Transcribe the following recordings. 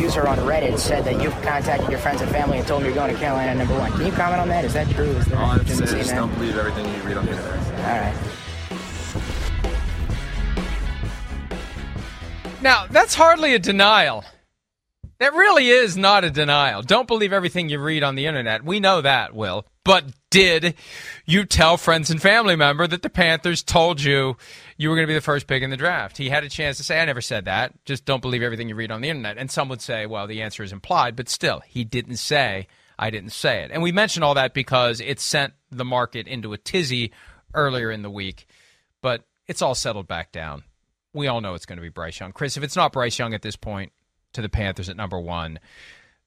user on Reddit said that you've contacted your friends and family and told them you're going to Carolina number one. Can you comment on that? Is that true? Is that All I have to say is just that? don't believe everything you read on the internet. All right. Now, that's hardly a denial. That really is not a denial. Don't believe everything you read on the internet. We know that, Will. But did you tell friends and family member that the Panthers told you you were going to be the first pick in the draft? He had a chance to say, I never said that. Just don't believe everything you read on the internet. And some would say, well, the answer is implied, but still, he didn't say, I didn't say it. And we mention all that because it sent the market into a tizzy earlier in the week. But it's all settled back down. We all know it's going to be Bryce Young. Chris, if it's not Bryce Young at this point to the Panthers at number one,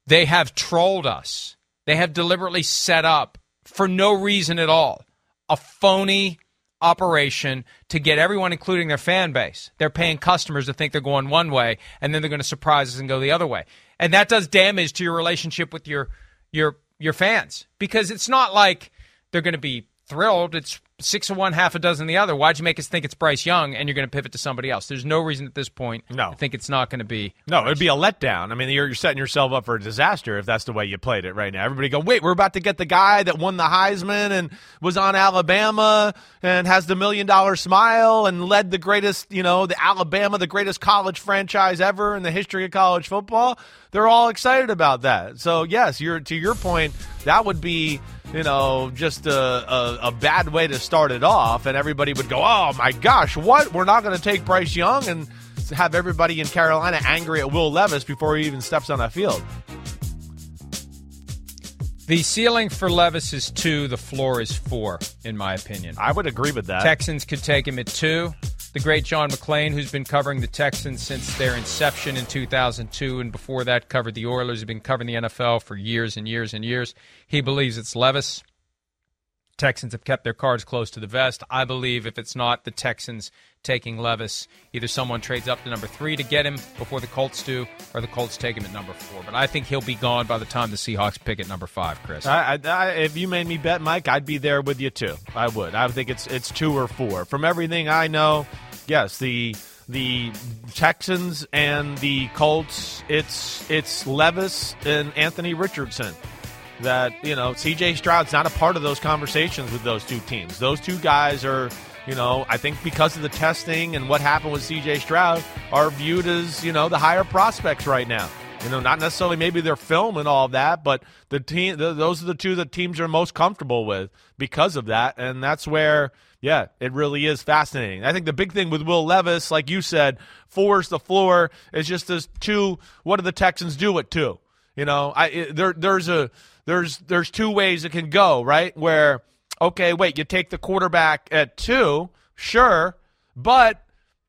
they have trolled us. They have deliberately set up, for no reason at all, a phony operation to get everyone, including their fan base. They're paying customers to think they're going one way, and then they're going to surprise us and go the other way. And that does damage to your relationship with your your your fans because it's not like they're going to be thrilled. It's six of one, half a dozen the other. Why'd you make us think it's Bryce Young and you're going to pivot to somebody else? There's no reason at this point No. to think it's not going to be. No, it'd be a letdown. I mean, you're, you're setting yourself up for a disaster if that's the way you played it right now. Everybody go, wait, we're about to get the guy that won the Heisman and was on Alabama and has the million dollar smile and led the greatest, you know, the Alabama, the greatest college franchise ever in the history of college football. They're all excited about that. So yes, you're to your point, that would be, you know, just a, a, a bad way to start it off, and everybody would go, oh my gosh, what? We're not going to take Bryce Young and have everybody in Carolina angry at Will Levis before he even steps on that field. The ceiling for Levis is two. The floor is four, in my opinion. I would agree with that. Texans could take him at two. The great John McClain, who's been covering the Texans since their inception in 2002, and before that covered the Oilers, has been covering the NFL for years and years and years. He believes it's Levis. Texans have kept their cards close to the vest. I believe if it's not the Texans taking Levis, either someone trades up to number three to get him before the Colts do, or the Colts take him at number four. But I think he'll be gone by the time the Seahawks pick at number five, Chris. I, I, if you made me bet, Mike, I'd be there with you too. I would. I think it's it's two or four. From everything I know, yes, the the Texans and the Colts. It's it's Levis and Anthony Richardson. That you know, C.J. Stroud's not a part of those conversations with those two teams. Those two guys are. You know, I think because of the testing and what happened with CJ Stroud, are viewed as, you know, the higher prospects right now. You know, not necessarily maybe their film and all that, but the team, the, those are the two that teams are most comfortable with because of that, and that's where, yeah, it really is fascinating. I think the big thing with Will Levis, like you said, fours the floor is just as two. What do the Texans do at two? You know, I it, there there's a there's there's two ways it can go, right? Where okay, wait, you take the quarterback at two, sure, but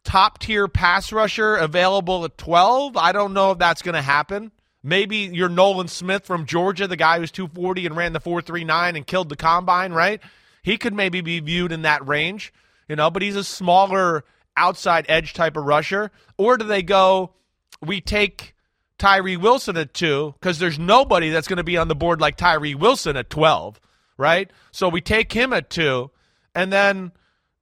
top tier pass rusher available at 12. I don't know if that's going to happen. Maybe you're Nolan Smith from Georgia, the guy who's 240 and ran the 439 and killed the combine, right? He could maybe be viewed in that range, you know, but he's a smaller outside edge type of rusher. Or do they go, we take Tyree Wilson at two because there's nobody that's going to be on the board like Tyree Wilson at 12, right? So we take him at two, and then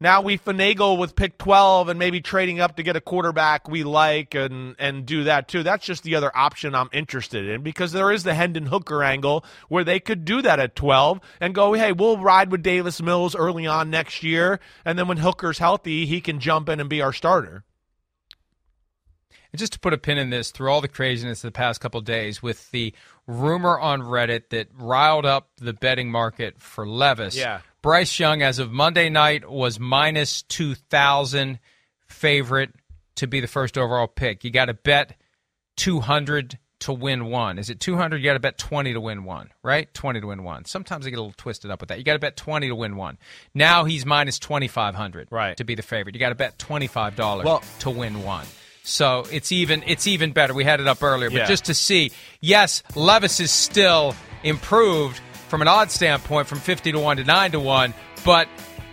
now we finagle with pick 12 and maybe trading up to get a quarterback we like and and do that too. That's just the other option I'm interested in because there is the Hendon Hooker angle where they could do that at 12 and go, "Hey, we'll ride with Davis Mills early on next year and then when Hooker's healthy, he can jump in and be our starter." And just to put a pin in this, through all the craziness of the past couple days, with the rumor on Reddit that riled up the betting market for Levis, Yeah. Bryce Young, as of Monday night, was minus 2,000 favorite to be the first overall pick. You got to bet 200 to win one. Is it 200? You got to bet 20 to win one, right? 20 to win one. Sometimes I get a little twisted up with that. You got to bet 20 to win one. Now he's minus 2,500 Right. to be the favorite. You got to bet $25 Well- to win one. So it's even it's even better. We had it up earlier, but Yeah. just to see, yes, Levis is still improved from an odd standpoint from 50 to 1 to 9 to 1, but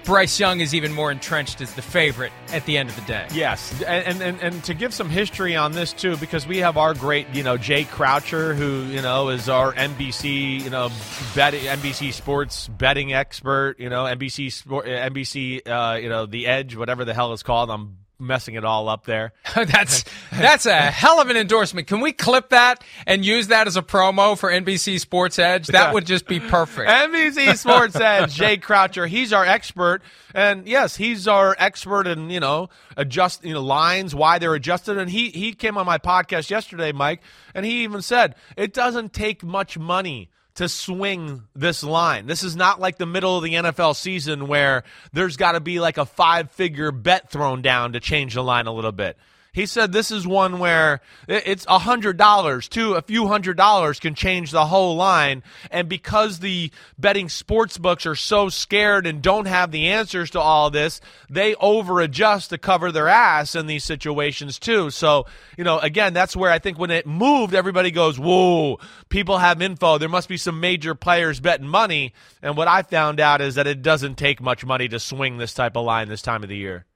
Bryce Young is even more entrenched as the favorite at the end of the day. Yes, and, and and to give some history on this too, because we have our great, you know, Jay Croucher, who you know is our NBC, you know, betting NBC Sports betting expert, you know, NBC Sport, NBC, uh, you know, The Edge, whatever the hell it's called. I'm messing it all up there. that's that's a hell of an endorsement. Can we clip that and use that as a promo for NBC Sports Edge? That would just be perfect. NBC Sports Edge, Jay Croucher. He's our expert, and yes, he's our expert in you know adjust you know lines, why they're adjusted. And he he came on my podcast yesterday, Mike, and he even said it doesn't take much money to swing this line. This is not like the middle of the NFL season where there's got to be like a five figure bet thrown down to change the line a little bit. He said this is one where it's a hundred dollars to a few hundred dollars can change the whole line. And because the betting sports books are so scared and don't have the answers to all this, they over adjust to cover their ass in these situations too. So, you know, again, that's where I think when it moved, everybody goes, whoa, people have info. There must be some major players betting money. And what I found out is that it doesn't take much money to swing this type of line this time of the year.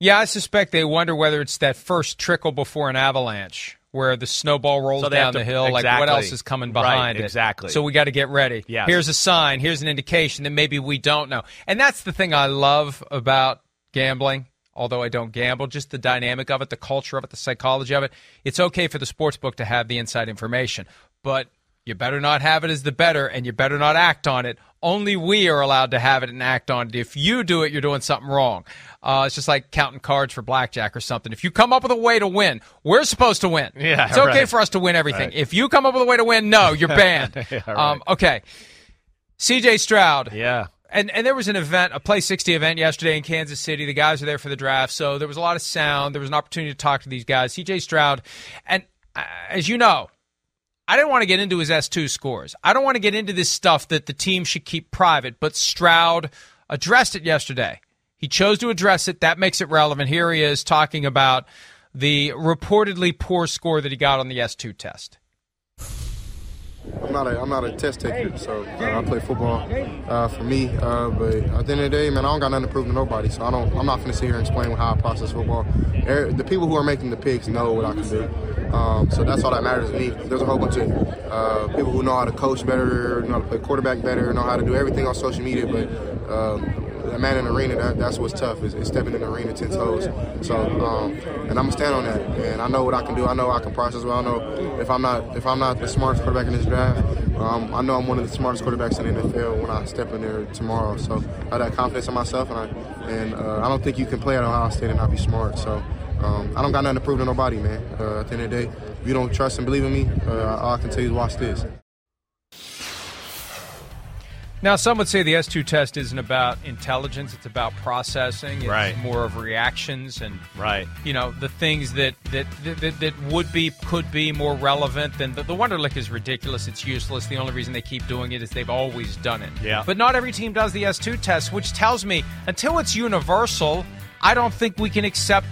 Yeah, I suspect they wonder whether it's that first trickle before an avalanche. Where the snowball rolls So down to- the hill, like what else is coming Right, behind it? exactly. So we got to get ready. Yes. Here's a sign. Here's an indication that maybe we don't know. And that's the thing I love about gambling. Although I don't gamble, just the dynamic of it, the culture of it, the psychology of it. It's okay for the sports book to have the inside information, but you better not have it as the better, and you better not act on it. Only we are allowed to have it and act on it. If you do it, you're doing something wrong. Uh, it's just like counting cards for blackjack or something. If you come up with a way to win, we're supposed to win. Yeah, it's okay right. for us to win everything. Right. If you come up with a way to win, no, you're banned. Yeah, right. um, okay. CJ Stroud. Yeah. And and there was an event, a Play 60 event yesterday in Kansas City. The guys were there for the draft, so there was a lot of sound. There was an opportunity to talk to these guys. CJ Stroud, and uh, as you know, I didn't want to get into his S2 scores. I don't want to get into this stuff that the team should keep private, but Stroud addressed it yesterday. He chose to address it. That makes it relevant. Here he is talking about the reportedly poor score that he got on the S2 test. I'm not a I'm not a test taker, so uh, I play football uh, for me. Uh, but at the end of the day, man, I don't got nothing to prove to nobody. So I don't. I'm not gonna sit here and explain how I process football. Er- The people who are making the picks know what I can do. Um, so that's all that matters to me. There's a whole bunch of uh, people who know how to coach better, know how to play quarterback better, know how to do everything on social media. But um, that man in the arena, that, that's what's tough is, is stepping in the arena ten toes. So um, and I'm gonna stand on that. And I know what I can do. I know I can process well. I know if I'm not if I'm not the smartest quarterback in this draft, um, I know I'm one of the smartest quarterbacks in the NFL when I step in there tomorrow. So I have that confidence in myself, and I and uh, I don't think you can play at Ohio State and not be smart. So. Um, I don't got nothing to prove to nobody, man. Uh, at the end of the day, if you don't trust and believe in me, uh, all I can tell you is watch this. Now, some would say the S2 test isn't about intelligence, it's about processing. It's Right. more of reactions and Right. you know the things that that, that that would be could be more relevant than the, the Wonderlic is ridiculous. It's useless. The only reason they keep doing it is they've always done it. Yeah. But not every team does the S2 test, which tells me until it's universal, I don't think we can accept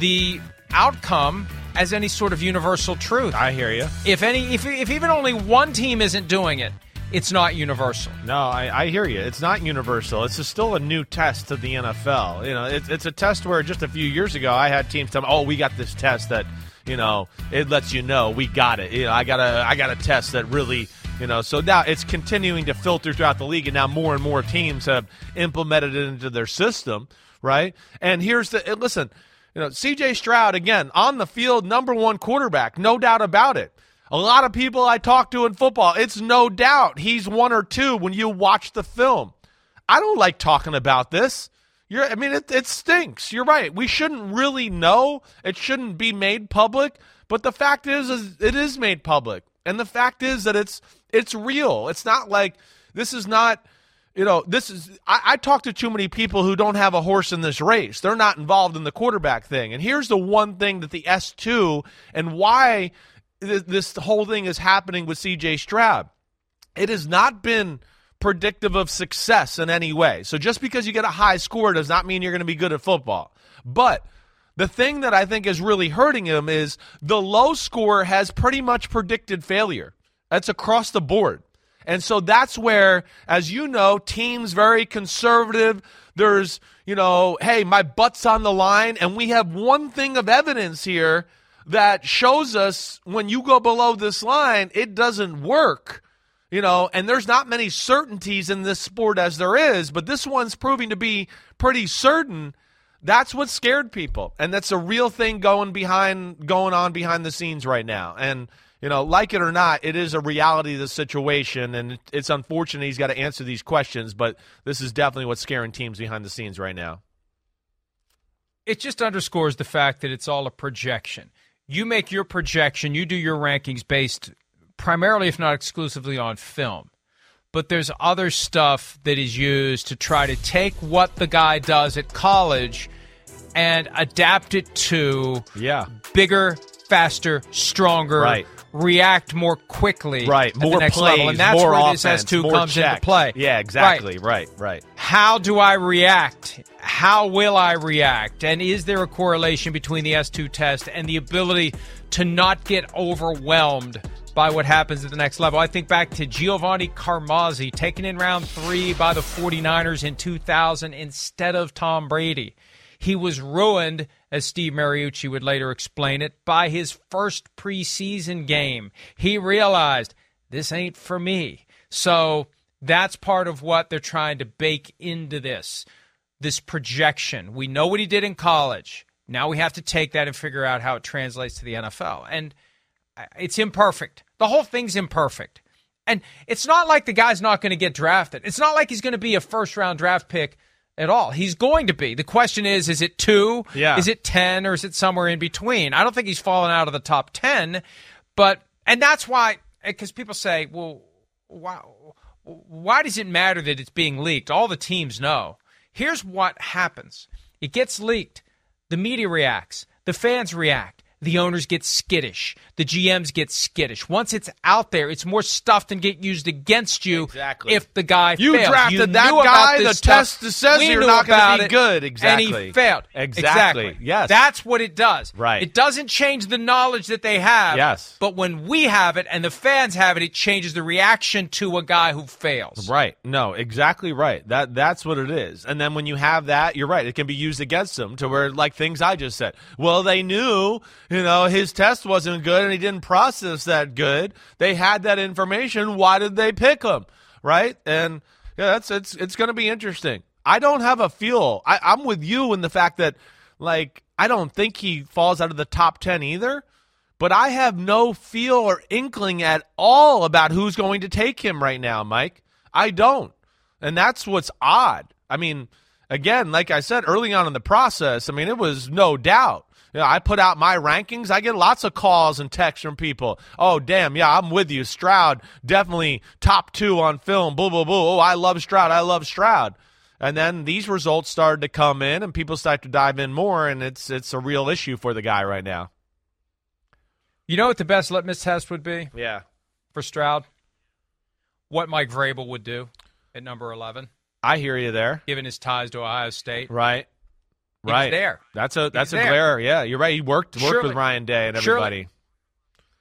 the outcome as any sort of universal truth. I hear you. if any, if if even only one team isn't doing it, it's not universal. No, I, I hear you. It's not universal. It's still a new test to the NFL. You know, it's it's a test where just a few years ago I had teams tell me, "Oh, we got this test that you know it lets you know we got it." You know, I got a I got a test that really you know. So now it's continuing to filter throughout the league, and now more and more teams have implemented it into their system, right? And here's the listen. You know, C.J. Stroud again on the field, number one quarterback, no doubt about it. A lot of people I talk to in football, it's no doubt he's one or two when you watch the film. I don't like talking about this. You're, I mean, it, it stinks. You're right. We shouldn't really know. It shouldn't be made public. But the fact is, is it is made public, and the fact is that it's it's real. It's not like this is not. You know, this is. I, I talk to too many people who don't have a horse in this race. They're not involved in the quarterback thing. And here's the one thing that the S two and why th- this whole thing is happening with C.J. Stroud. It has not been predictive of success in any way. So just because you get a high score does not mean you're going to be good at football. But the thing that I think is really hurting him is the low score has pretty much predicted failure. That's across the board. And so that's where, as you know, teams very conservative. There's, you know, hey, my butt's on the line. And we have one thing of evidence here that shows us when you go below this line, it doesn't work. You know, and there's not many certainties in this sport as there is, but this one's proving to be pretty certain That's what scared people, and that's a real thing going behind going on behind the scenes right now. And you know, like it or not, it is a reality of the situation, and it's unfortunate he's got to answer these questions. But this is definitely what's scaring teams behind the scenes right now. It just underscores the fact that it's all a projection. You make your projection, you do your rankings based primarily, if not exclusively, on film but there's other stuff that is used to try to take what the guy does at college and adapt it to yeah bigger, faster, stronger, right. React more quickly, right, more next plays, level, and that's more where offense, this S2 more comes checks. into play. Yeah, exactly. Right. right, right. How do I react? How will I react? And is there a correlation between the S2 test and the ability to not get overwhelmed by what happens at the next level. I think back to Giovanni Carmazzi taken in round three by the 49ers in 2000 instead of Tom Brady. He was ruined, as Steve Mariucci would later explain it, by his first preseason game. He realized this ain't for me. So that's part of what they're trying to bake into this this projection. We know what he did in college. Now we have to take that and figure out how it translates to the NFL. And uh, it's imperfect. The whole thing's imperfect. And it's not like the guy's not going to get drafted. It's not like he's going to be a first round draft pick at all. He's going to be. The question is is it two? Yeah. Is it 10 or is it somewhere in between? I don't think he's fallen out of the top 10, but, and that's why, eh, because people say, well, why, why does it matter that it's being leaked? All the teams know. Here's what happens it gets leaked, the media reacts, the fans react the owners get skittish. The GMs get skittish. Once it's out there, it's more stuff than get used against you. Exactly. If the guy you fails. drafted you that guy, the stuff. test says We you're not going to be it, good. Exactly. And he failed. Exactly. Yes. That's what it does. Right. It doesn't change the knowledge that they have. Yes. But when we have it and the fans have it, it changes the reaction to a guy who fails. Right. No, exactly right. That that's what it is. And then when you have that, you're right. It can be used against them to where like things I just said. Well, they knew, you know, his test wasn't good and he didn't process that good. They had that information. Why did they pick him? Right? And yeah, that's it's it's going to be interesting. I don't have a feel. I, I'm with you in the fact that like I don't think he falls out of the top ten either. But I have no feel or inkling at all about who's going to take him right now, Mike. I don't. And that's what's odd. I mean, again, like I said early on in the process, I mean, it was no doubt. You know, I put out my rankings. I get lots of calls and texts from people. Oh, damn, yeah, I'm with you. Stroud, definitely top two on film. Boo, boo, boo. Oh, I love Stroud. I love Stroud. And then these results started to come in, and people start to dive in more, and it's it's a real issue for the guy right now. You know what the best litmus test would be Yeah. for Stroud? What Mike Vrabel would do at number 11, I hear you there. given his ties to Ohio State. Right. Right. there. That's a that's a there. glare. Yeah, you're right. He worked worked Surely- with Ryan Day and everybody.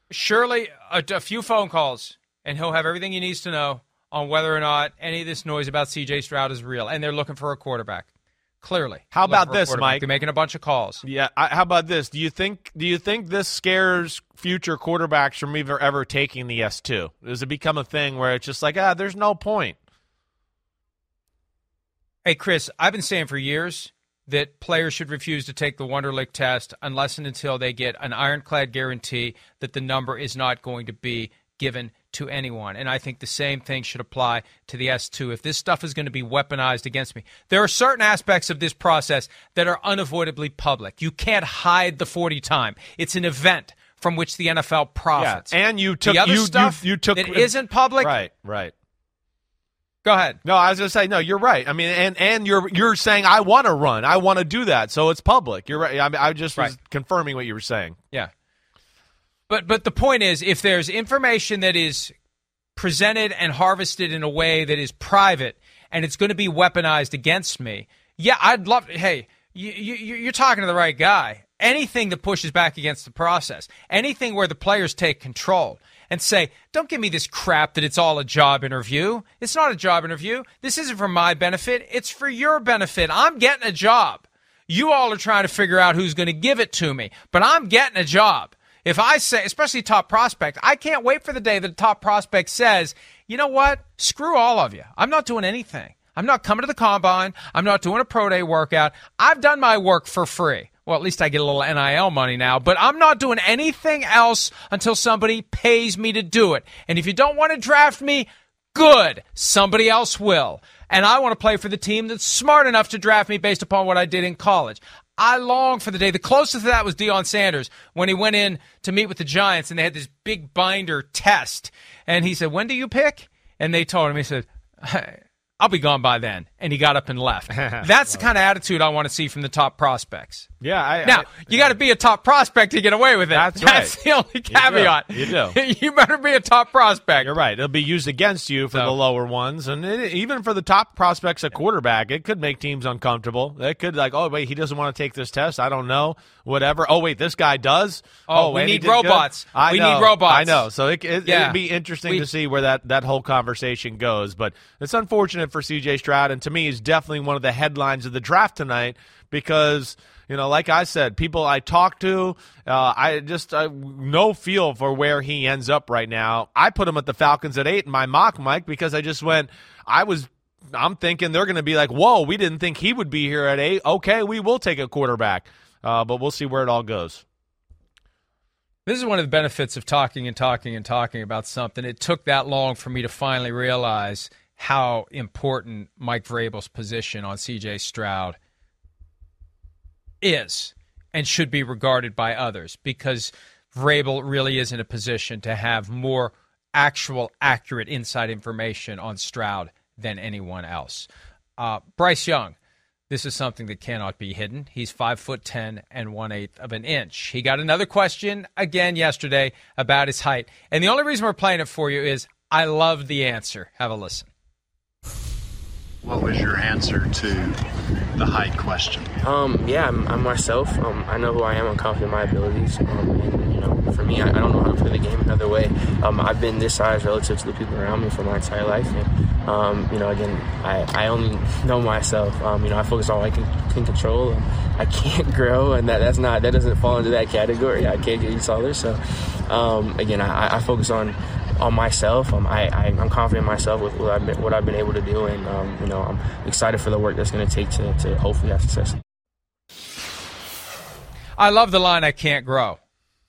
Surely a, a few phone calls, and he'll have everything he needs to know on whether or not any of this noise about C.J. Stroud is real. And they're looking for a quarterback. Clearly. How about this. Mike? They're making a bunch of calls. Yeah. I, how about this? Do you think do you think this scares future quarterbacks from ever ever taking the S two? Does it become a thing where it's just like ah, there's no point? Hey, Chris, I've been saying for years that players should refuse to take the Wonderlic test unless and until they get an ironclad guarantee that the number is not going to be given to anyone. And I think the same thing should apply to the S2. If this stuff is going to be weaponized against me, there are certain aspects of this process that are unavoidably public. You can't hide the 40 time. It's an event from which the NFL profits. Yeah, And you took the other you, you- stuff you, took that isn't public. right right. Go ahead. No, I was gonna say no. You're right. I mean, and and you're you're saying I want to run. I want to do that. So it's public. You're right. I, I just was Right. confirming what you were saying. Yeah. But but the point is if there's information that is presented and harvested in a way that is private and it's going to be weaponized against me, yeah, I'd love hey, you, you you're talking to the right guy. Anything that pushes back against the process, anything where the players take control and say, "Don't give me this crap that it's all a job interview. It's not a job interview. This isn't for my benefit. It's for your benefit. I'm getting a job. You all are trying to figure out who's going to give it to me, but I'm getting a job. If I say, especially top prospect, I can't wait for the day that the top prospect says, you know what? Screw all of you. I'm not doing anything. I'm not coming to the combine. I'm not doing a pro day workout. I've done my work for free. Well, at least I get a little NIL money now, but I'm not doing anything else until somebody pays me to do it. And if you don't want to draft me, good. Somebody else will. And I want to play for the team that's smart enough to draft me based upon what I did in college. I long for the day. The closest to that was Deion Sanders when he went in to meet with the Giants and they had this big binder test. And he said, When do you pick? And they told him, he said, I'll be gone by then. And he got up and left. That's the kind of attitude I want to see from the top prospects. Yeah. I, Now, I, you got to be a top prospect to get away with it. That's That's right. the only caveat. You do. you better be a top prospect. You're right. It'll be used against you for So- the lower ones, and it, even for the top prospects at quarterback, it could make teams uncomfortable. It could like, oh wait, he doesn't want to take this test. I don't know, whatever. Oh wait, this guy does. Oh, oh we need good? robots. I We know. need robots. I know. So it, it, Yeah. it'd be interesting We- to see where that that whole conversation goes. But it's unfortunate for C.J. Stroud, and to me, he's definitely one of the headlines of the draft tonight because you know, like I said, people I talk to, uh, I just uh, no feel for where he ends up right now. I put him at the Falcons at eight in my mock, Mike, because I just went. I was. I'm thinking they're going to be like, "Whoa, we didn't think he would be here at eight. Okay, we will take a quarterback, uh, but we'll see where it all goes." This is one of the benefits of talking and talking and talking about something. It took that long for me to finally realize how important Mike Vrabel's position on CJ Stroud is and should be regarded by others because Vrabel really is in a position to have more actual, accurate inside information on Stroud than anyone else. Uh, Bryce Young, this is something that cannot be hidden. He's five foot ten and one eighth of an inch. He got another question again yesterday about his height, and the only reason we're playing it for you is I love the answer. Have a listen. What was your answer to the height question? Um, yeah, I'm, I'm myself. Um, I know who I am. I'm confident in my abilities. Um, and, you know, for me, I, I don't know how to play the game another way. Um, I've been this size relative to the people around me for my entire life. And, um, you know, again, I, I only know myself. Um, you know, I focus on what I can, can control. Um, I can't grow, and that, that's not, that doesn't fall into that category. I can't get any taller. So, um, again, I, I focus on on myself. Um, I, I, I'm confident in myself with what I've been, what I've been able to do, and um, you know, I'm excited for the work that's going to take to to hopefully have success. I love the line, I can't grow.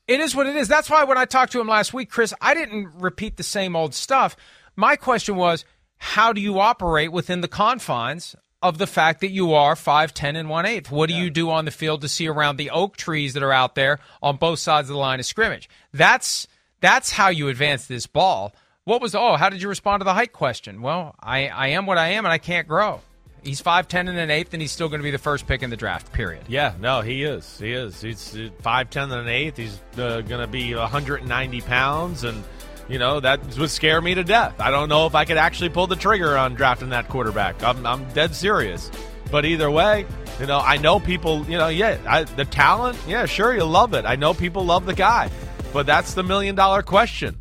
It is what it is. That's why when I talked to him last week, Chris, I didn't repeat the same old stuff. My question was, how do you operate within the confines of the fact that you are 5'10 and 1 8? What do you do on the field to see around the oak trees that are out there on both sides of the line of scrimmage? That's that's how you advance this ball. What was oh, how did you respond to the height question? Well, I, I am what I am and I can't grow. He's 5'10 and an eighth, and he's still going to be the first pick in the draft, period. Yeah, no, he is. He is. He's five ten and an eighth. He's uh, going to be 190 pounds, and you know that would scare me to death. I don't know if I could actually pull the trigger on drafting that quarterback. I'm, I'm dead serious. But either way, you know, I know people. You know, yeah, I, the talent. Yeah, sure, you love it. I know people love the guy, but that's the million dollar question.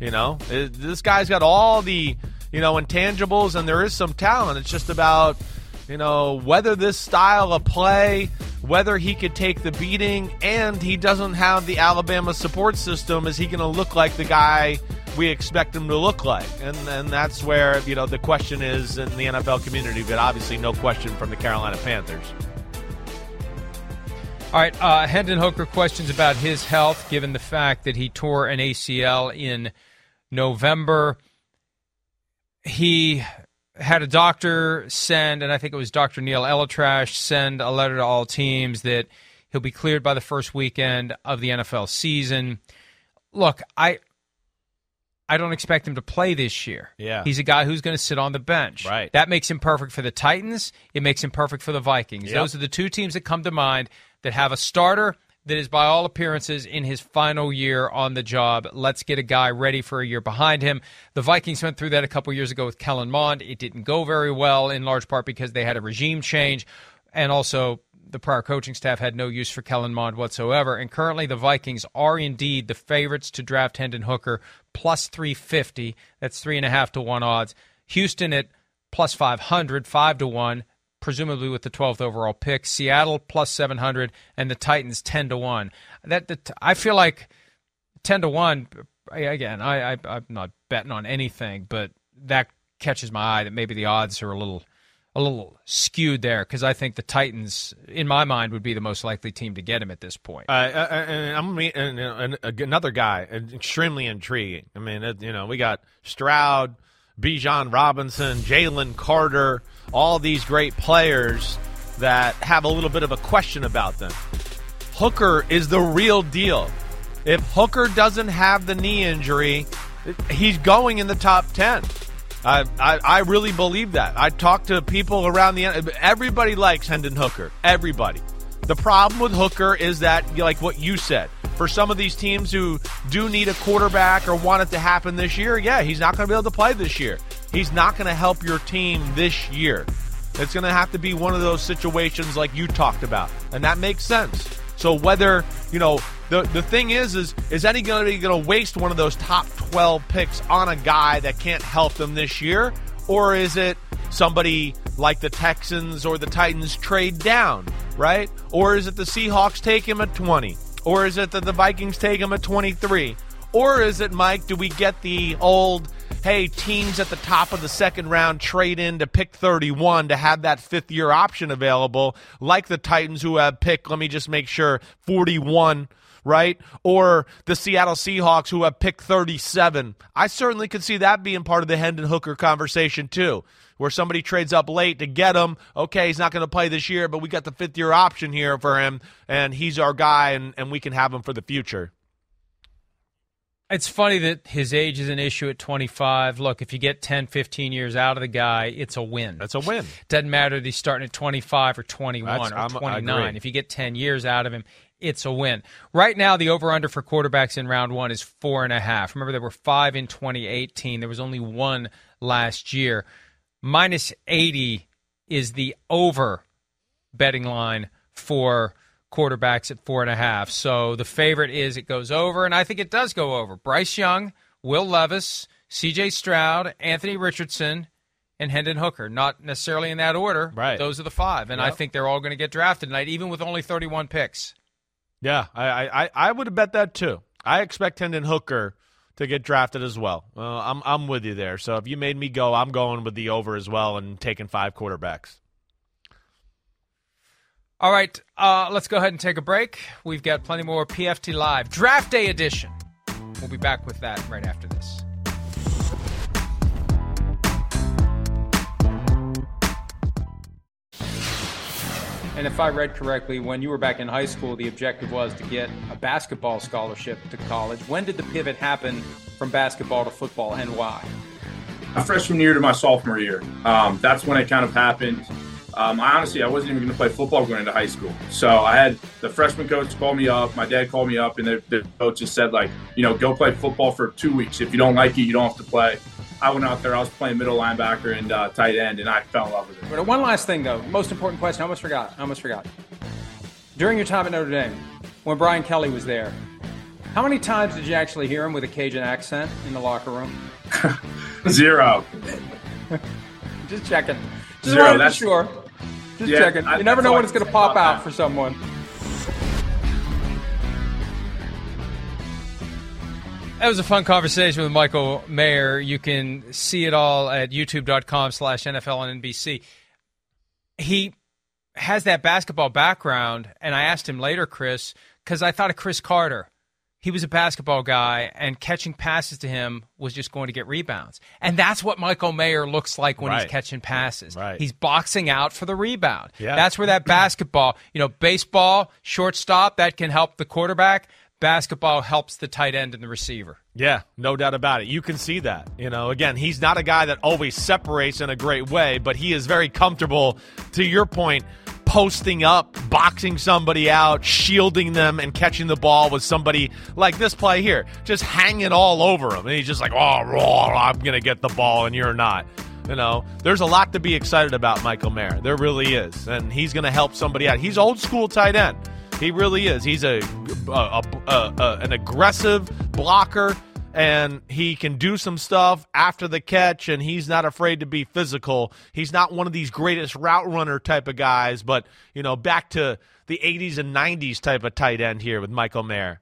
You know, It- this guy's got all the you know intangibles, and there is some talent. It's just about you know, whether this style of play, whether he could take the beating, and he doesn't have the Alabama support system, is he going to look like the guy we expect him to look like? And and that's where you know the question is in the NFL community, but obviously no question from the Carolina Panthers. All right, uh, Hendon Hooker questions about his health, given the fact that he tore an ACL in November. He had a doctor send, and I think it was Dr. Neal ElAttrache, send a letter to all teams that he'll be cleared by the first weekend of the NFL season. Look, I I don't expect him to play this year. Yeah. He's a guy who's going to sit on the bench. Right. That makes him perfect for the Titans. It makes him perfect for the Vikings. Yep. Those are the two teams that come to mind that have a starter that is, by all appearances, in his final year on the job. Let's get a guy ready for a year behind him. The Vikings went through that a couple years ago with Kellen Mond. It didn't go very well, in large part because they had a regime change, and also the prior coaching staff had no use for Kellen Mond whatsoever. And currently, the Vikings are indeed the favorites to draft Hendon Hooker, plus 350. That's three and a half to one odds. Houston at plus 500, five to one presumably with the 12th overall pick. Seattle plus 700 and the Titans 10 to 1. That, that I feel like 10 to 1 again, I, I I'm not betting on anything, but that catches my eye that maybe the odds are a little a little skewed there because I think the Titans, in my mind, would be the most likely team to get him at this point. Uh, uh, and I'm and, and another guy, extremely intriguing. I mean, you know, we got Stroud, Bijan Robinson, Jalen Carter, all these great players that have a little bit of a question about them. Hooker is the real deal. If Hooker doesn't have the knee injury, he's going in the top 10. I, I, I really believe that. I talk to people around the everybody likes Hendon Hooker. Everybody. The problem with Hooker is that, like what you said, for some of these teams who do need a quarterback or want it to happen this year, yeah, he's not going to be able to play this year. He's not going to help your team this year. It's going to have to be one of those situations like you talked about, and that makes sense. So whether you know the the thing is is is any going to be going to waste one of those top twelve picks on a guy that can't help them this year, or is it somebody like the Texans or the Titans trade down, right? Or is it the Seahawks take him at twenty, or is it that the Vikings take him at twenty three, or is it Mike? Do we get the old hey, teams at the top of the second round trade in to pick 31 to have that fifth year option available, like the Titans who have picked, let me just make sure, 41 right? Or the Seattle Seahawks who have picked 37. I certainly could see that being part of the Hendon Hooker conversation too, where somebody trades up late to get him. Okay, he's not going to play this year, but we got the fifth year option here for him, and he's our guy, and, and we can have him for the future. It's funny that his age is an issue at 25. Look, if you get 10, 15 years out of the guy, it's a win. That's a win. Doesn't matter that he's starting at 25 or 21 That's, or 29. If you get 10 years out of him, it's a win. Right now, the over under for quarterbacks in round one is four and a half. Remember, there were five in 2018. There was only one last year. Minus 80 is the over betting line for quarterbacks at four and a half. So the favorite is it goes over, and I think it does go over. Bryce Young, Will Levis, C.J. Stroud, Anthony Richardson, and Hendon Hooker. Not necessarily in that order. Right. Those are the five, and yep. I think they're all going to get drafted tonight, even with only 31 picks. Yeah, I I, I would have bet that too. I expect Hendon Hooker to get drafted as well. Uh, I'm I'm with you there. So if you made me go, I'm going with the over as well and taking five quarterbacks. All right, uh, let's go ahead and take a break. We've got plenty more PFT Live Draft Day edition. We'll be back with that right after this. And if I read correctly, when you were back in high school, the objective was to get a basketball scholarship to college. When did the pivot happen from basketball to football and why? My freshman year to my sophomore year. Um, that's when it kind of happened. Um, I honestly, I wasn't even going to play football going into high school. So I had the freshman coach call me up. My dad called me up, and the, the coach just said, like, you know, go play football for two weeks. If you don't like it, you don't have to play. I went out there. I was playing middle linebacker and uh, tight end, and I fell in love with it. But one last thing, though, most important question. I almost forgot. I almost forgot. During your time at Notre Dame, when Brian Kelly was there, how many times did you actually hear him with a Cajun accent in the locker room? Zero. Just checking. Just Zero. That's sure. Just yeah, checking. You never know when it's going to pop out that. for someone. That was a fun conversation with Michael Mayer. You can see it all at youtube.com slash NFL on NBC. He has that basketball background, and I asked him later, Chris, because I thought of Cris Carter he was a basketball guy, and catching passes to him was just going to get rebounds. And that's what Michael Mayer looks like when right. he's catching passes. Right. He's boxing out for the rebound. Yeah. That's where that basketball, you know, baseball, shortstop, that can help the quarterback. Basketball helps the tight end and the receiver. Yeah, no doubt about it. You can see that. You know, again, he's not a guy that always separates in a great way, but he is very comfortable, to your point, posting up, boxing somebody out, shielding them, and catching the ball with somebody like this play here, just hanging all over him. And he's just like, oh, I'm going to get the ball, and you're not. You know, there's a lot to be excited about Michael Mayer. There really is. And he's going to help somebody out. He's old school tight end. He really is. He's a, a, a, a an aggressive blocker and he can do some stuff after the catch and he's not afraid to be physical. He's not one of these greatest route runner type of guys, but you know, back to the 80s and 90s type of tight end here with Michael Mayer.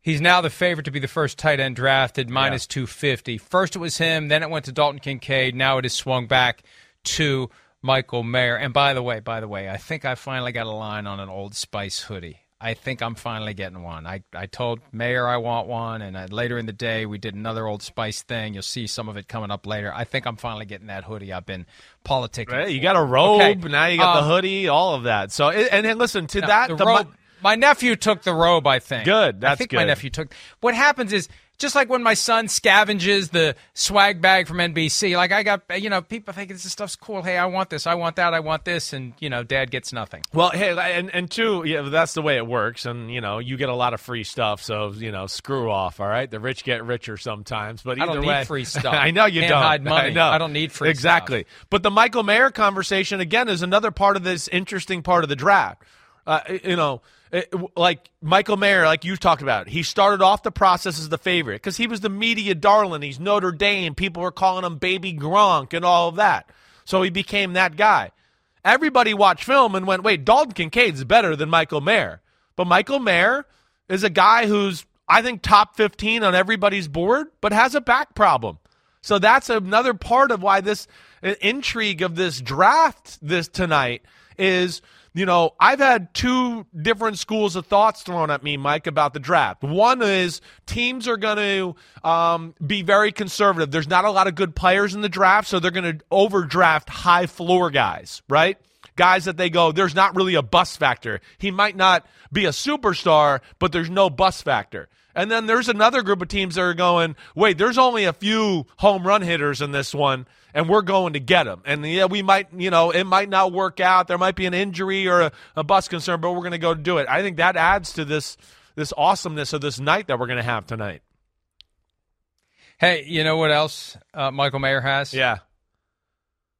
He's now the favorite to be the first tight end drafted, minus 250. First it was him, then it went to Dalton Kincaid. Now it has swung back to Michael Mayer. And by the way, by the way, I think I finally got a line on an Old Spice hoodie. I think I'm finally getting one. I, I told Mayer I want one, and I, later in the day we did another Old Spice thing. You'll see some of it coming up later. I think I'm finally getting that hoodie. I've been politicking. Right, you got a robe, Okay. now you got Um, the hoodie, all of that. So, and, and listen to no, that. the the robe. mi- my nephew took the robe. I think. Good, That's I think my nephew took. What happens is just like when my son scavenges the swag bag from NBC. Like I got, you know, people think this stuff's cool. Hey, I want this. I want that. I want this. And you know, Dad gets nothing. Well, hey, and and two, yeah, that's the way it works, and you know, you get a lot of free stuff, so you know, screw off. All right, the rich get richer sometimes, but I don't either need way, free stuff. I know you Can't don't hide money. I, know. I don't need free stuff. exactly. But the Michael Mayer conversation again is another part of this interesting part of the draft. Uh, you know, it- like Michael Mayer, like you talked about, he started off the process as the favorite because he was the media darling. He's Notre Dame. People were calling him Baby Gronk and all of that. So he became that guy. Everybody watched film and went, wait, Dalton Kincaid's better than Michael Mayer. But Michael Mayer is a guy who's, I think, top 15 on everybody's board, but has a back problem. So that's another part of why this uh, intrigue of this draft this tonight is, you know, I've had two different schools of thoughts thrown at me, Mike, about the draft. One is teams are going to um, be very conservative. There's not a lot of good players in the draft, so they're going to overdraft high floor guys, right? Guys that they go, there's not really a bust factor. He might not be a superstar, but there's no bust factor. And then there's another group of teams that are going, wait, there's only a few home run hitters in this one, and we're going to get them. And yeah, we might, you know, it might not work out. There might be an injury or a, a bus concern, but we're going to go do it. I think that adds to this this awesomeness of this night that we're going to have tonight. Hey, you know what else uh, Michael Mayer has? Yeah,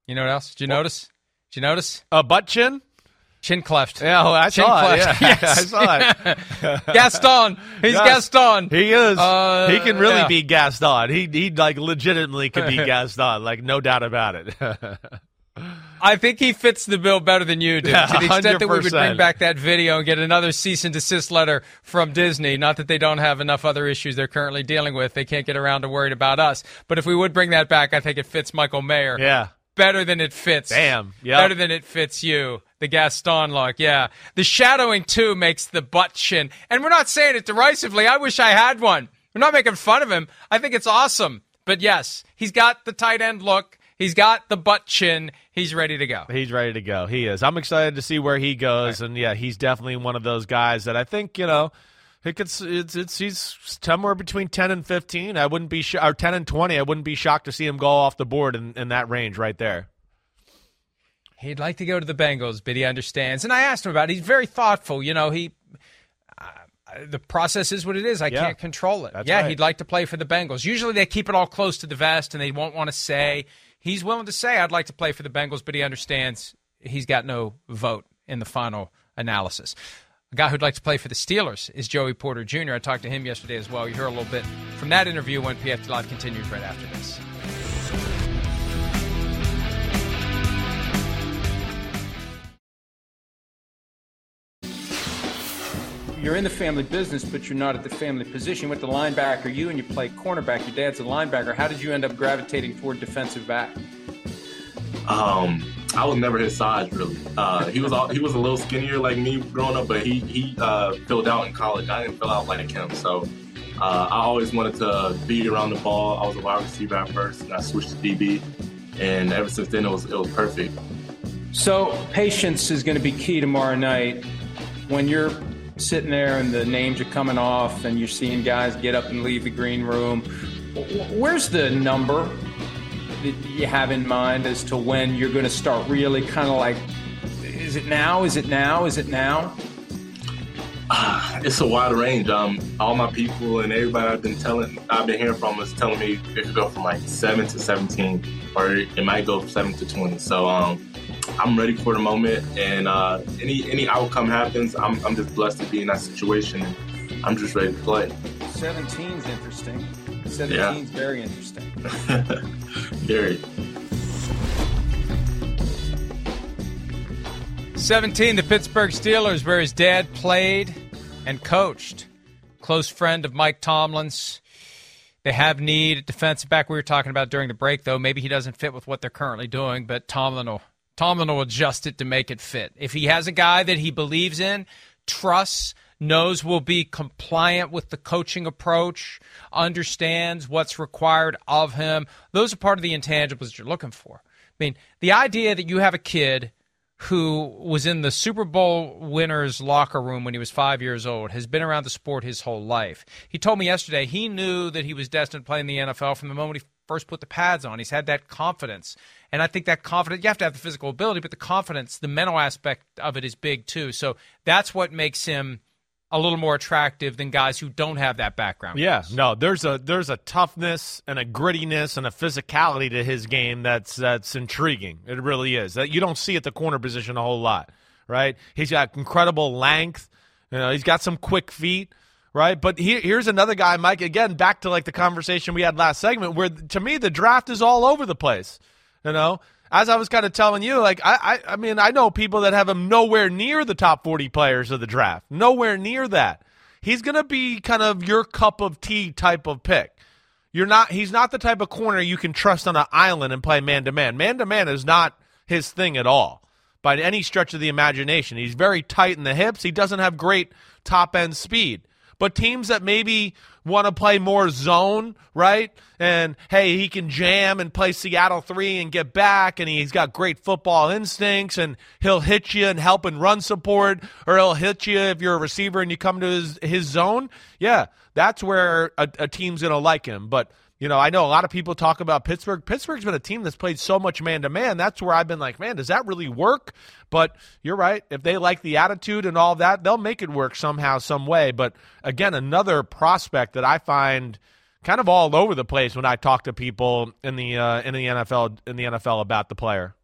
You know what else? Did you notice? Did you notice? a butt chin. Chin cleft. Yeah, well, I Chin saw it. Yeah, Yes. I saw it. Gaston. He's Yes. Gaston. He is. Uh, he can really yeah. be Gaston. He he like legitimately could be Gaston. Like no doubt about it. I think he fits the bill better than you do. Yeah, to the extent that we would bring back that video and get another cease and desist letter from Disney. Not that they don't have enough other issues they're currently dealing with. They can't get around to worried about us. But if we would bring that back, I think it fits Michael Mayer yeah. Better than it fits. Damn. Yep. Better than it fits you. The Gaston look, yeah. The shadowing too makes the butt chin. And we're not saying it derisively. I wish I had one. We're not making fun of him. I think it's awesome. But yes, he's got the tight end look. He's got the butt chin. He's ready to go. He's ready to go. He is. I'm excited to see where he goes, and yeah, he's definitely one of those guys that I think you know. It could, it's, it's he's somewhere between ten and fifteen. I wouldn't be sh- or ten and twenty. I wouldn't be shocked to see him go off the board in, in that range right there. He'd like to go to the Bengals, but he understands. And I asked him about it. He's very thoughtful. You know, he uh, the process is what it is. I Yeah. can't control it. Yeah, right. he'd like to play for the Bengals. Usually they keep it all close to the vest and they won't want to say. He's willing to say, I'd like to play for the Bengals, but he understands he's got no vote in the final analysis. A guy who'd like to play for the Steelers is Joey Porter Jr. I talked to him yesterday as well. You hear a little bit from that interview when PFT Live continues right after this. You're in the family business, but you're not at the family position. You went to linebacker, you and you play cornerback. Your dad's a linebacker. How did you end up gravitating toward defensive back? Um, I was never his size really. Uh, he was all, he was a little skinnier like me growing up, but he he uh, filled out in college. I didn't fill out like him, so uh, I always wanted to be around the ball. I was a wide receiver at first, and I switched to DB, and ever since then it was it was perfect. So patience is going to be key tomorrow night. When you're sitting there and the names are coming off and you're seeing guys get up and leave the green room, where's the number that you have in mind as to when you're going to start really kind of like, is it now? Is it now? Is it now? It's a wide range. Um, all my people and everybody I've been telling, I've been hearing from is telling me it could go from like seven to seventeen, or it might go from seven to twenty. So um, I'm ready for the moment, and uh, any any outcome happens, I'm I'm just blessed to be in that situation. And I'm just ready to play. 17's interesting. 17's Yeah. very interesting. Very. 17, the Pittsburgh Steelers, where his dad played and coached. close friend of Mike Tomlin's. They have need at defensive back. We were talking about during the break, though. Maybe he doesn't fit with what they're currently doing, but Tomlin will Tomlin will adjust it to make it fit. If he has a guy that he believes in, trusts, knows will be compliant with the coaching approach, understands what's required of him, those are part of the intangibles you're looking for. I mean, the idea that you have a kid who was in the Super Bowl winner's locker room when he was five years old, has been around the sport his whole life. He told me yesterday he knew that he was destined to play in the NFL from the moment he first put the pads on. He's had that confidence. And I think that confidence, you have to have the physical ability, but the confidence, the mental aspect of it is big too. So that's what makes him a little more attractive than guys who don't have that background. Yeah, no, there's a there's a toughness and a grittiness and a physicality to his game that's that's intriguing. It really is. That you don't see at the corner position a whole lot, right? He's got incredible length. You know, he's got some quick feet, right? But he, here's another guy, Mike. Again, back to like the conversation we had last segment, where to me the draft is all over the place. You know, as I was kind of telling you, like I, I, I mean, I know people that have him nowhere near the top forty players of the draft, nowhere near that. He's going to be kind of your cup of tea type of pick. You're not. He's not the type of corner you can trust on an island and play man to man. Man to man is not his thing at all by any stretch of the imagination. He's very tight in the hips. He doesn't have great top end speed. But teams that maybe want to play more zone, right? And hey, he can jam and play Seattle three and get back, and he's got great football instincts, and he'll hit you and help and run support, or he'll hit you if you're a receiver and you come to his, his zone. Yeah, that's where a, a team's going to like him. But you know, I know a lot of people talk about Pittsburgh. Pittsburgh's been a team that's played so much man to man. That's where I've been like, man, does that really work? But you're right. If they like the attitude and all that, they'll make it work somehow, some way. But again, another prospect that I find kind of all over the place when I talk to people in the uh, in the NFL in the NFL about the player.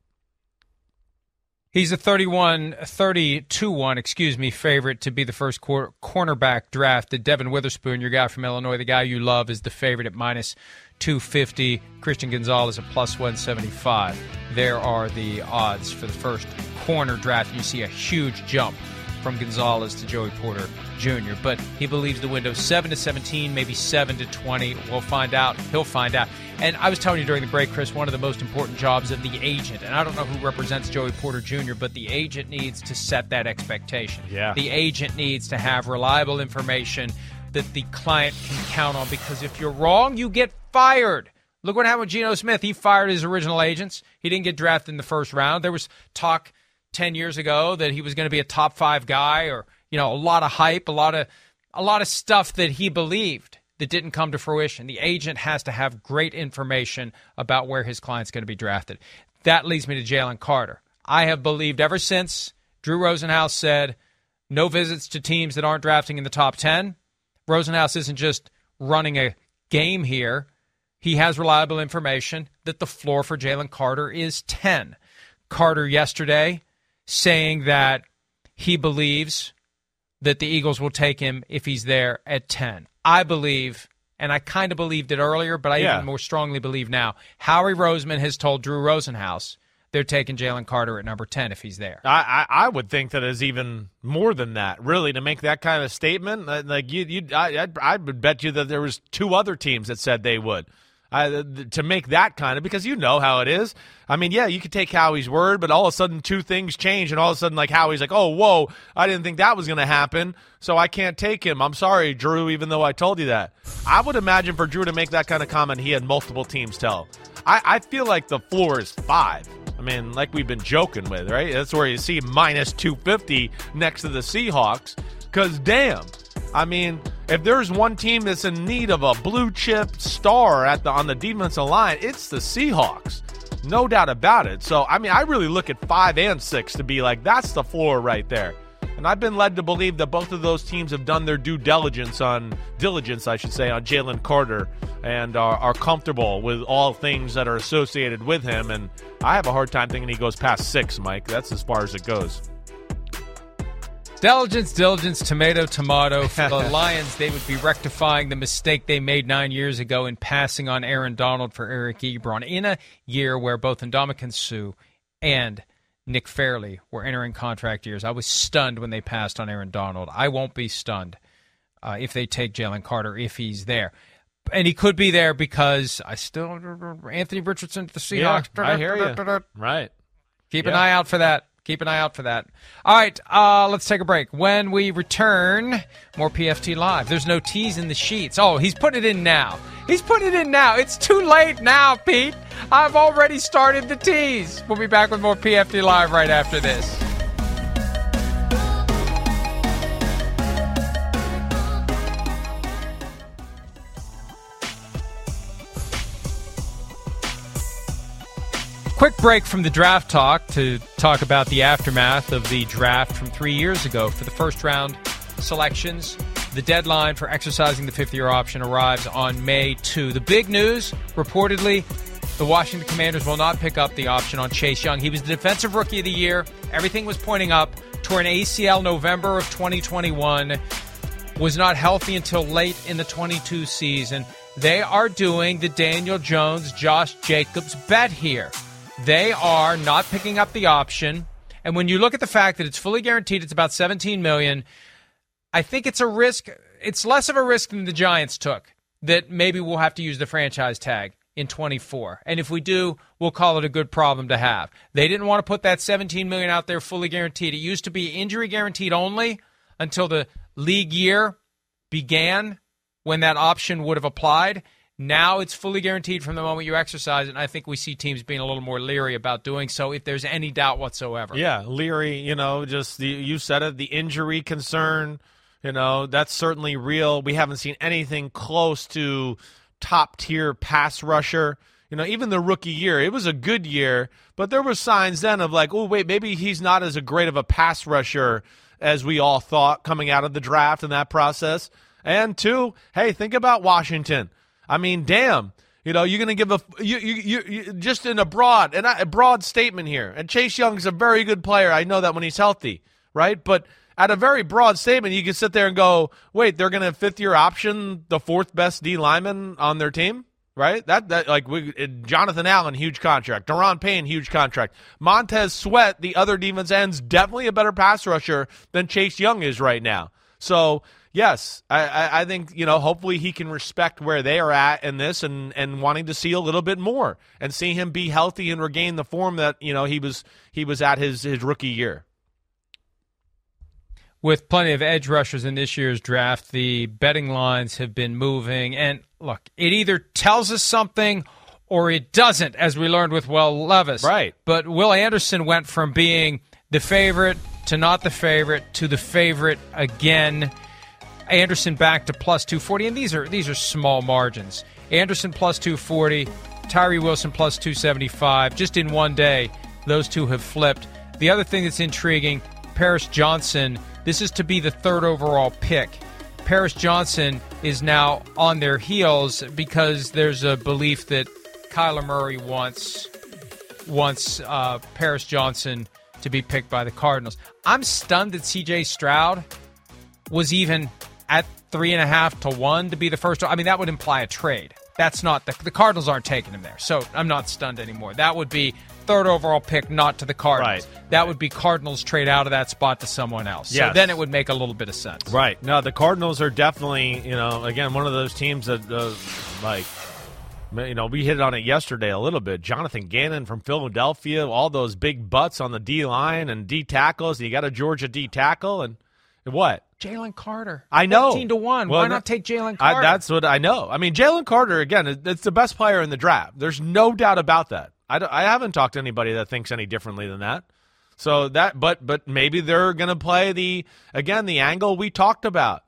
He's a 31, 32 1, excuse me, favorite to be the first cor- cornerback drafted. Devon Witherspoon, your guy from Illinois, the guy you love, is the favorite at minus 250. Christian Gonzalez at plus 175. There are the odds for the first corner draft. You see a huge jump from Gonzalez to Joey Porter Jr. But he believes the window 7 to 17, maybe 7 to 20. We'll find out. He'll find out. And I was telling you during the break, Chris, one of the most important jobs of the agent, and I don't know who represents Joey Porter Jr., but the agent needs to set that expectation. Yeah. The agent needs to have reliable information that the client can count on because if you're wrong, you get fired. Look what happened with Geno Smith. He fired his original agents. He didn't get drafted in the first round. There was talk 10 years ago that he was going to be a top 5 guy or, you know, a lot of hype, a lot of a lot of stuff that he believed that didn't come to fruition. The agent has to have great information about where his client's going to be drafted. That leads me to Jalen Carter. I have believed ever since Drew Rosenhaus said no visits to teams that aren't drafting in the top 10. Rosenhaus isn't just running a game here. He has reliable information that the floor for Jalen Carter is 10. Carter yesterday saying that he believes that the Eagles will take him if he's there at 10. I believe, and I kind of believed it earlier, but I Yeah. even more strongly believe now. Howie Roseman has told Drew Rosenhaus they're taking Jalen Carter at number 10 if he's there. I, I, I would think that is even more than that. Really, to make that kind of statement, like you, you, I, I'd, I would bet you that there was two other teams that said they would. I, to make that kind of because you know how it is. I mean, yeah, you could take Howie's word, but all of a sudden two things change, and all of a sudden, like Howie's like, "Oh, whoa, I didn't think that was going to happen, so I can't take him." I'm sorry, Drew, even though I told you that. I would imagine for Drew to make that kind of comment, he had multiple teams tell. I, I feel like the floor is five. I mean, like we've been joking with, right? That's where you see minus 250 next to the Seahawks. Because, damn, I mean, if there's one team that's in need of a blue chip star at the on the defensive line, it's the Seahawks. No doubt about it. So, I mean, I really look at five and six to be like, that's the floor right there. And I've been led to believe that both of those teams have done their due diligence on diligence, I should say, on Jalen Carter and are, are comfortable with all things that are associated with him. And I have a hard time thinking he goes past six, Mike. That's as far as it goes. Diligence, diligence, tomato, tomato. For the Lions, they would be rectifying the mistake they made nine years ago in passing on Aaron Donald for Eric Ebron in a year where both Ndamukong Suh and Nick Fairley were entering contract years. I was stunned when they passed on Aaron Donald. I won't be stunned uh, if they take Jalen Carter if he's there. And he could be there because I still Anthony Richardson to the Seahawks. Yeah, I hear you. Right. Keep an eye out for that. Keep an eye out for that. All right, uh, let's take a break. When we return, more PFT Live. There's no T's in the sheets. Oh, he's putting it in now. He's putting it in now. It's too late now, Pete. I've already started the T's. We'll be back with more PFT Live right after this. Quick break from the draft talk to talk about the aftermath of the draft from three years ago for the first round selections. The deadline for exercising the fifth year option arrives on May 2. The big news reportedly, the Washington Commanders will not pick up the option on Chase Young. He was the defensive rookie of the year. Everything was pointing up. Tore an ACL November of 2021 was not healthy until late in the 22 season. They are doing the Daniel Jones, Josh Jacobs bet here. They are not picking up the option. And when you look at the fact that it's fully guaranteed, it's about 17 million. I think it's a risk. It's less of a risk than the Giants took. That maybe we'll have to use the franchise tag in 24. And if we do, we'll call it a good problem to have. They didn't want to put that 17 million out there fully guaranteed. It used to be injury guaranteed only until the league year began when that option would have applied. Now it's fully guaranteed from the moment you exercise. And I think we see teams being a little more leery about doing so if there's any doubt whatsoever. Yeah, leery, you know, just the, you said it, the injury concern, you know, that's certainly real. We haven't seen anything close to top tier pass rusher. You know, even the rookie year, it was a good year, but there were signs then of like, oh, wait, maybe he's not as great of a pass rusher as we all thought coming out of the draft and that process. And two, hey, think about Washington. I mean, damn. You know, you're going to give a you, you, you, just in a broad and a broad statement here. And Chase Young's a very good player. I know that when he's healthy, right? But at a very broad statement, you can sit there and go, "Wait, they're going to fifth year option the fourth best D lineman on their team." Right? That that like we, Jonathan Allen, huge contract. Daron Payne, huge contract. Montez Sweat, the other defense ends, definitely a better pass rusher than Chase Young is right now. So yes, I, I, I think you know. Hopefully, he can respect where they are at in this, and and wanting to see a little bit more and see him be healthy and regain the form that you know he was he was at his his rookie year. With plenty of edge rushers in this year's draft, the betting lines have been moving. And look, it either tells us something or it doesn't, as we learned with Will Levis. Right. But Will Anderson went from being the favorite to not the favorite to the favorite again. Anderson back to plus 240, and these are these are small margins. Anderson plus 240, Tyree Wilson plus 275. Just in one day, those two have flipped. The other thing that's intriguing, Paris Johnson. This is to be the third overall pick. Paris Johnson is now on their heels because there's a belief that Kyler Murray wants wants uh, Paris Johnson to be picked by the Cardinals. I'm stunned that C.J. Stroud was even at three and a half to one to be the first. I mean, that would imply a trade. That's not the the Cardinals aren't taking him there, so I'm not stunned anymore. That would be third overall pick, not to the Cardinals. Right. That would be Cardinals trade out of that spot to someone else. So then it would make a little bit of sense. Right. No, the Cardinals are definitely, you know, again, one of those teams that, uh, like, you know, we hit on it yesterday a little bit. Jonathan Gannon from Philadelphia, all those big butts on the D line and D tackles. You got a Georgia D tackle, and what? Jalen Carter. I know. 15 to 1. Well, Why not take Jalen I, Carter? that's what I know. I mean, Jalen Carter again. It's the best player in the draft. There's no doubt about that. I, don't- I haven't talked to anybody that thinks any differently than that. So that, but but maybe they're going to play the again the angle we talked about.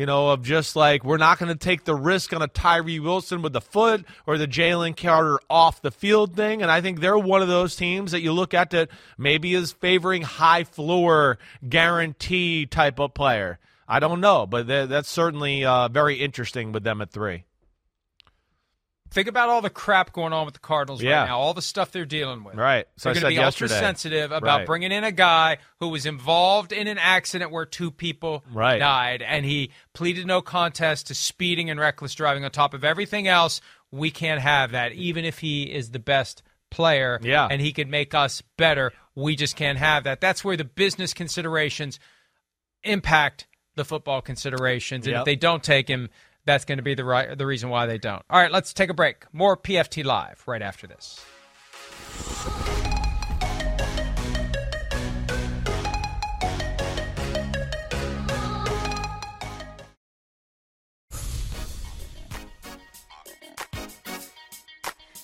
You know, of just like we're not going to take the risk on a Tyree Wilson with the foot or the Jalen Carter off the field thing. And I think they're one of those teams that you look at that maybe is favoring high floor guarantee type of player. I don't know, but that's certainly uh, very interesting with them at three. Think about all the crap going on with the Cardinals Yeah. right now, all the stuff they're dealing with. Right. So they're going to be yesterday. ultra sensitive about Right. bringing in a guy who was involved in an accident where two people Right. died, and he pleaded no contest to speeding and reckless driving. On top of everything else, we can't have that. Even if he is the best player, Yeah. and he could make us better, we just can't have that. That's where the business considerations impact the football considerations. And Yep. if they don't take him, that's going to be the right the reason why they don't. All right, let's take a break. More PFT Live right after this.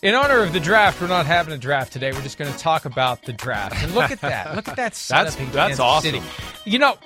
In honor of the draft, we're not having a draft today. We're just going to talk about the draft. And look at that. Look at that setup That's- in that's awesome. City. You know,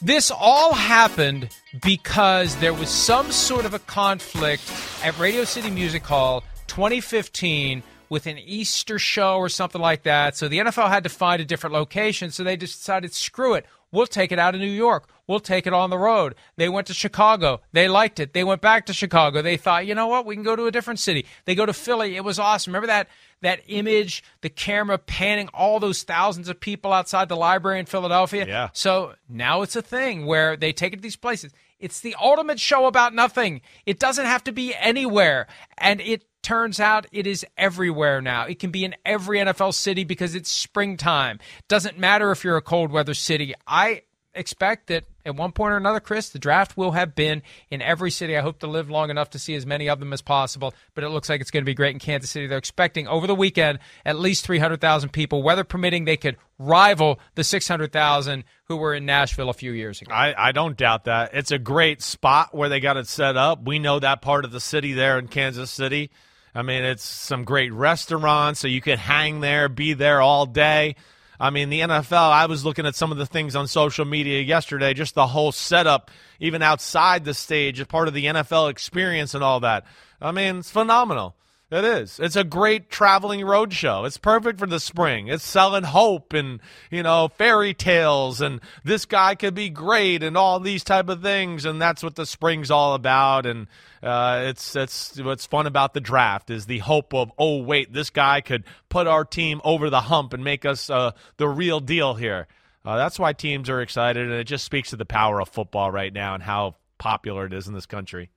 this all happened because there was some sort of a conflict at Radio City Music Hall 2015 with an Easter show or something like that. So the NFL had to find a different location. So they decided, screw it. We'll take it out of New York. We'll take it on the road. They went to Chicago. They liked it. They went back to Chicago. They thought, you know what? We can go to a different city. They go to Philly. It was awesome. Remember that that image, the camera panning all those thousands of people outside the library in Philadelphia? Yeah. So now it's a thing where they take it to these places. It's the ultimate show about nothing. It doesn't have to be anywhere. And it turns out it is everywhere now. It can be in every NFL city because it's springtime. Doesn't matter if you're a cold weather city. I expect that at one point or another, Chris, the draft will have been in every city. I hope to live long enough to see as many of them as possible, but it looks like it's going to be great in Kansas City. They're expecting over the weekend at least 300,000 people. Weather permitting, they could rival the 600,000 who were in Nashville a few years ago. I, I don't doubt that. It's a great spot where they got it set up. We know that part of the city there in Kansas City. I mean, it's some great restaurants, so you could hang there, be there all day. I mean, the NFL, I was looking at some of the things on social media yesterday, just the whole setup, even outside the stage, as part of the NFL experience and all that. I mean, it's phenomenal. It is. It's a great traveling road show. It's perfect for the spring. It's selling hope and, you know, fairy tales and this guy could be great and all these type of things. And that's what the spring's all about. And uh, it's it's what's fun about the draft is the hope of, oh, wait, this guy could put our team over the hump and make us uh, the real deal here. Uh, that's why teams are excited. And it just speaks to the power of football right now and how popular it is in this country.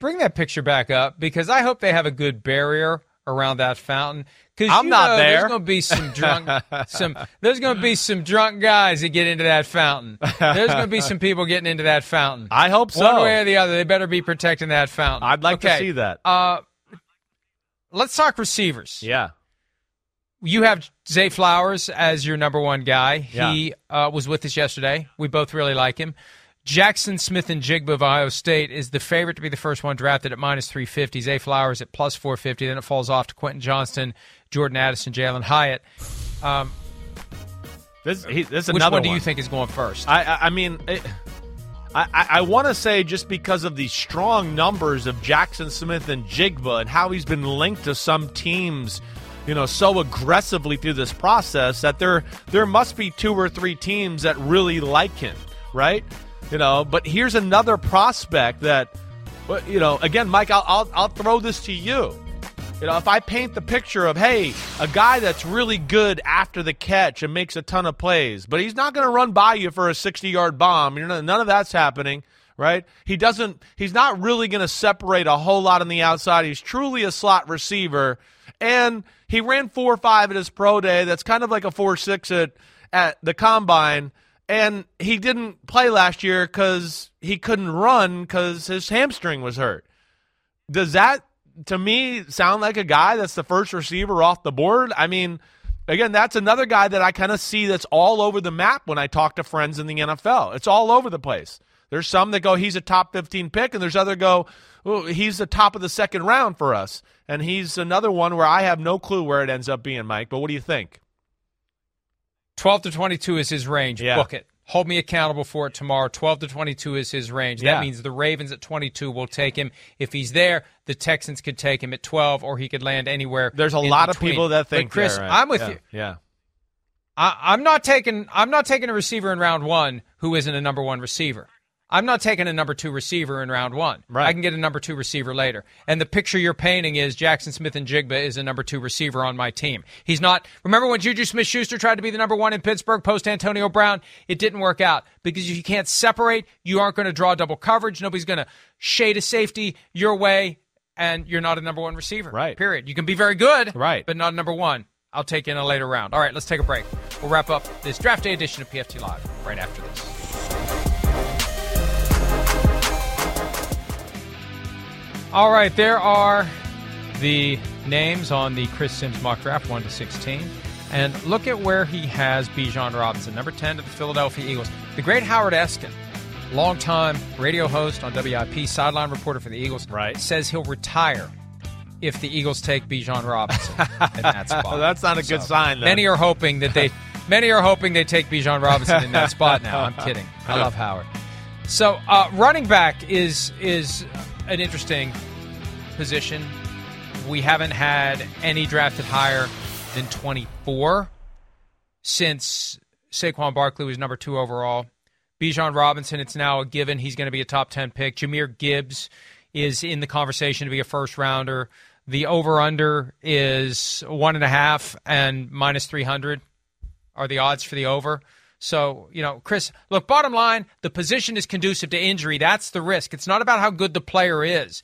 Bring that picture back up because I hope they have a good barrier around that fountain. Because I'm not there. There's going to be some drunk, some. There's going to be some drunk guys that get into that fountain. There's going to be some people getting into that fountain. I hope so. One way or the other, they better be protecting that fountain. I'd like to see that. Uh, let's talk receivers. Yeah. You have Zay Flowers as your number one guy. Yeah. He uh, was with us yesterday. We both really like him. Jaxon Smith-Njigba of Ohio State is the favorite to be the first one drafted at minus 350. Zay Flowers at plus 450. Then it falls off to Quentin Johnston, Jordan Addison, Jalin Hyatt. Um, This, he, this is which another one do you think is going first? I, I, I mean, it, I, I, I want to say just because of the strong numbers of Jaxon Smith-Njigba and how he's been linked to some teams, you know, so aggressively through this process that there there must be two or three teams that really like him, right? You know, but here's another prospect that, you know, again, Mike, I'll, I'll I'll throw this to you. You know, if I paint the picture of, hey, a guy that's really good after the catch and makes a ton of plays, but he's not going to run by you for a 60 yard bomb. You know, none of that's happening, right? He doesn't, he's not really going to separate a whole lot on the outside. He's truly a slot receiver. And he ran 4 5 at his pro day. That's kind of like a 4 6 at, at the combine. And he didn't play last year because he couldn't run because his hamstring was hurt. Does that to me sound like a guy that's the first receiver off the board? I mean, again, that's another guy that I kind of see that's all over the map when I talk to friends in the NFL. It's all over the place. There's some that go he's a top 15 pick, and there's other go he's the top of the second round for us, and he's another one where I have no clue where it ends up being, Mike. But what do you think? 12 to 22 is his range. Yeah. Book it. Hold me accountable for it tomorrow. 12 to 22 is his range. Yeah. That means the Ravens at 22 will take him. If he's there, the Texans could take him at 12, or he could land anywhere. There's a lot between. of people that But think Chris, they're right. I'm with Yeah, you. Yeah. I, I'm not taking. I'm not taking a receiver in round one who isn't a number one receiver. I'm not taking a number two receiver in round one. Right. I can get a number two receiver later. And the picture you're painting is Jaxon Smith-Njigba is a number two receiver on my team. He's not. Remember when Juju Smith Schuster tried to be the number one in Pittsburgh post Antonio Brown? It didn't work out because if you can't separate, you aren't going to draw double coverage. Nobody's going to shade a safety your way, and you're not a number one receiver. Right. Period. You can be very good. Right. But not a number one. I'll take in a later round. All right, let's take a break. We'll wrap up this draft day edition of PFT Live right after this. All right, there are the names on the Chris Sims mock draft, 1 to 16. And look at where he has Bijan Robinson, number 10 to the Philadelphia Eagles. The great Howard Eskin, longtime radio host on WIP, sideline reporter for the Eagles, Right. says he'll retire if the Eagles take Bijan Robinson in that spot. That's not a good sign, then. Many are hoping that they many are hoping they take Bijan Robinson in that spot now. I'm kidding. I love Howard. So uh, running back is is an interesting position. We haven't had any drafted higher than 24 since Saquon Barkley was number two overall. Bijan Robinson, it's now a given he's going to be a top 10 pick. Jahmyr Gibbs is in the conversation to be a first rounder. The over under is one and a half and minus 300 are the odds for the over. So, you know, Chris, look, bottom line, the position is conducive to injury. That's the risk. It's not about how good the player is.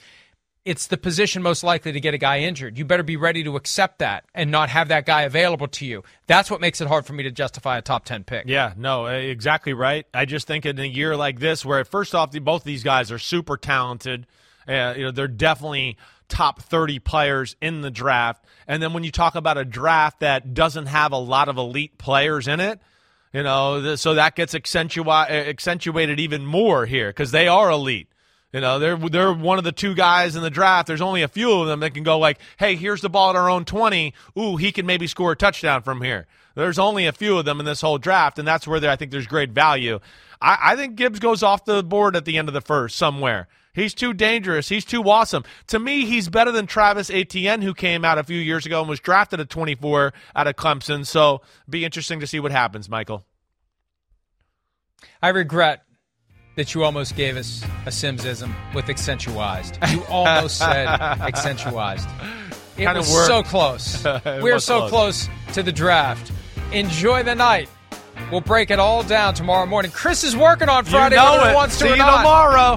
It's the position most likely to get a guy injured. You better be ready to accept that and not have that guy available to you. That's what makes it hard for me to justify a top 10 pick. Yeah, no, exactly right. I just think in a year like this, where first off, both of these guys are super talented, uh, you know, they're definitely top 30 players in the draft. And then when you talk about a draft that doesn't have a lot of elite players in it, you know, so that gets eh, accentuated even more here because they are elite. You know, they're they're one of the two guys in the draft. There's only a few of them that can go like, "Hey, here's the ball at our own 20. Ooh, he can maybe score a touchdown from here." There's only a few of them in this whole draft, and that's where I think there's great value. I, I think Gibbs goes off the board at the end of the first somewhere. He's too dangerous. He's too awesome. To me, he's better than Travis Etienne, who came out a few years ago and was drafted at 24 out of Clemson. So, be interesting to see what happens, Michael. I regret that you almost gave us a Simsism with accentualized. You almost said accentualized. It Kinda was worked. so close. We're so close. close to the draft. Enjoy the night. We'll break it all down tomorrow morning. Chris is working on Friday you know whether it. he wants to see or you not. tomorrow.